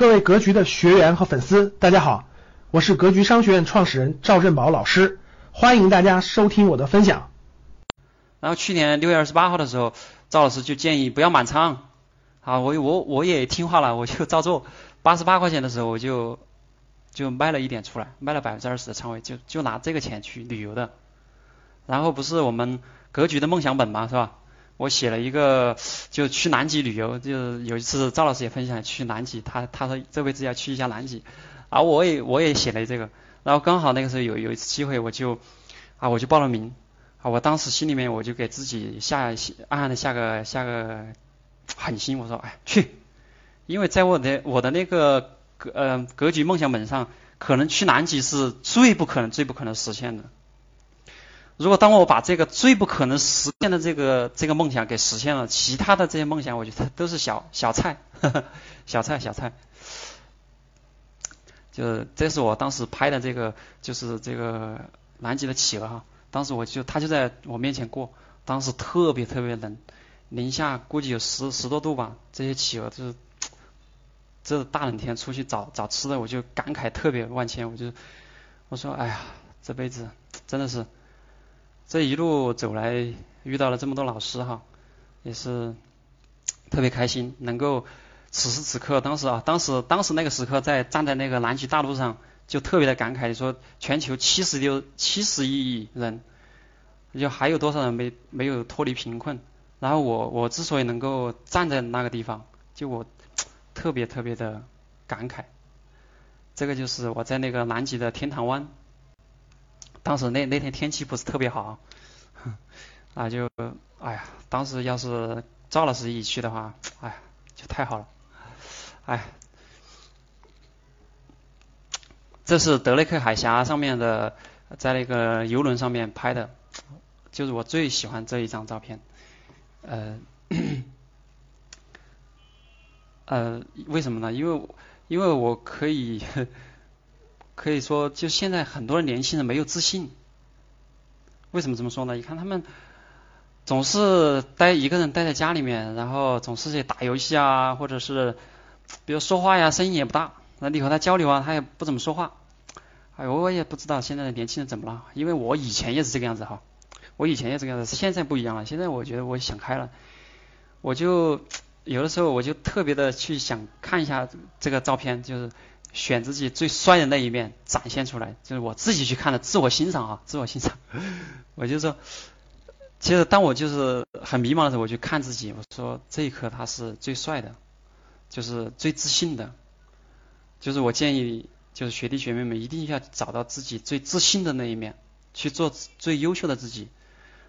各位格局的学员和粉丝，大家好，我是格局商学院创始人赵振宝老师，欢迎大家收听我的分享。然后去年六月二十八号的时候，赵老师就建议不要满仓，啊，我我我也听话了，我就照做。八十八块钱的时候，我就就卖了一点出来，卖了百分之二十的仓位，就就拿这个钱去旅游的。然后不是我们格局的梦想本嘛，是吧？我写了一个，就去南极旅游，就有一次赵老师也分享去南极，他他说这辈子要去一下南极，啊，我也我也写了这个，然后刚好那个时候有有一次机会，我就啊我就报了名，啊我当时心里面我就给自己下暗暗的下个下个狠心，我说哎去，因为在我的我的那个格呃格局梦想本上，可能去南极是最不可能最不可能实现的。如果当我把这个最不可能实现的这个这个梦想给实现了，其他的这些梦想，我觉得都是小 小菜，小菜小菜。就这是我当时拍的这个，就是这个南极的企鹅哈。当时我就它就在我面前过，当时特别特别冷，零下估计有十十多度吧。这些企鹅就是，这大冷天出去找找吃的，我就感慨特别万千。我就我说哎呀，这辈子真的是。这一路走来，遇到了这么多老师哈，也是特别开心。能够此时此刻，当时啊，当时当时那个时刻，在站在那个南极大陆上，就特别的感慨，说全球七十六七十亿人，就还有多少人没没有脱离贫困？然后我我之所以能够站在那个地方，就我特别特别的感慨。这个就是我在那个南极的天堂湾。当时那那天天气不是特别好，那 就哎呀，当时要是赵老师一起去的话，哎，就太好了，哎，这是德雷克海峡上面的，在那个游轮上面拍的，就是我最喜欢这一张照片，呃，呃，为什么呢？因为因为我可以。可以说，就现在很多人年轻人没有自信。为什么这么说呢？你看他们总是待一个人待在家里面，然后总是在打游戏啊，或者是比如说话呀，声音也不大。那你和他交流啊，他也不怎么说话。哎，我也不知道现在的年轻人怎么了，因为我以前也是这个样子哈，我以前也这个样子，现在不一样了。现在我觉得我想开了，我就有的时候我就特别的去想看一下这个照片，就是。选自己最帅的那一面展现出来，就是我自己去看的，自我欣赏啊，自我欣赏。我就说，其实当我就是很迷茫的时候，我去看自己，我说这一刻他是最帅的，就是最自信的。就是我建议，就是学弟学妹们一定要找到自己最自信的那一面，去做最优秀的自己。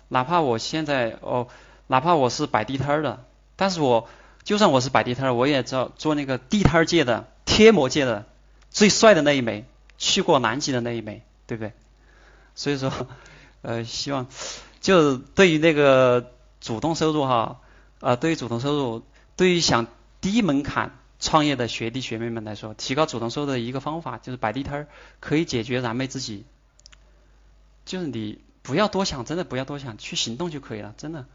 哪怕我现在哦，哪怕我是摆地摊的，但是我就算我是摆地摊，我也知道做那个地摊界的贴膜界的。最帅的那一枚，去过南极的那一枚，对不对？所以说，呃，希望就对于那个主动收入哈，啊，对于主动收入，对于想低门槛创业的学弟学妹们来说，提高主动收入的一个方法就是摆地摊儿，可以解决燃眉之急。就是你不要多想，真的不要多想，去行动就可以了，真的。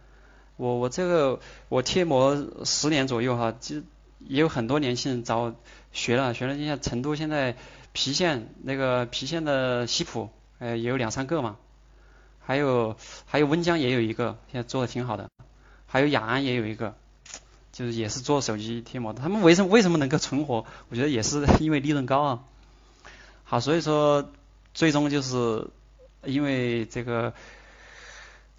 我我这个我贴膜十年左右哈，就也有很多年轻人找我。学了学了，你像成都现在郫县那个郫县的西普，呃，也有两三个嘛，还有还有温江也有一个，现在做的挺好的，还有雅安也有一个，就是也是做手机贴膜的。他们为什么为什么能够存活？我觉得也是因为利润高啊。好，所以说最终就是因为这个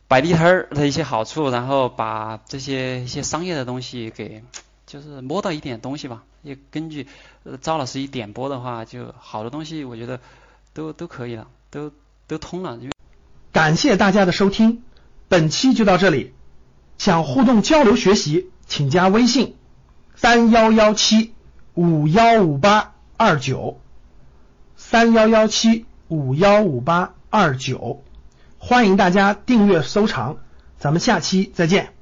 摆地摊儿的一些好处，然后把这些一些商业的东西给。就是摸到一点东西吧，也根据呃赵老师一点播的话，就好的东西，我觉得都都可以了，都都通了。感谢大家的收听，本期就到这里。想互动交流学习，请加微信三幺幺七五幺五八二九三幺幺七五幺五八二九，欢迎大家订阅收藏，咱们下期再见。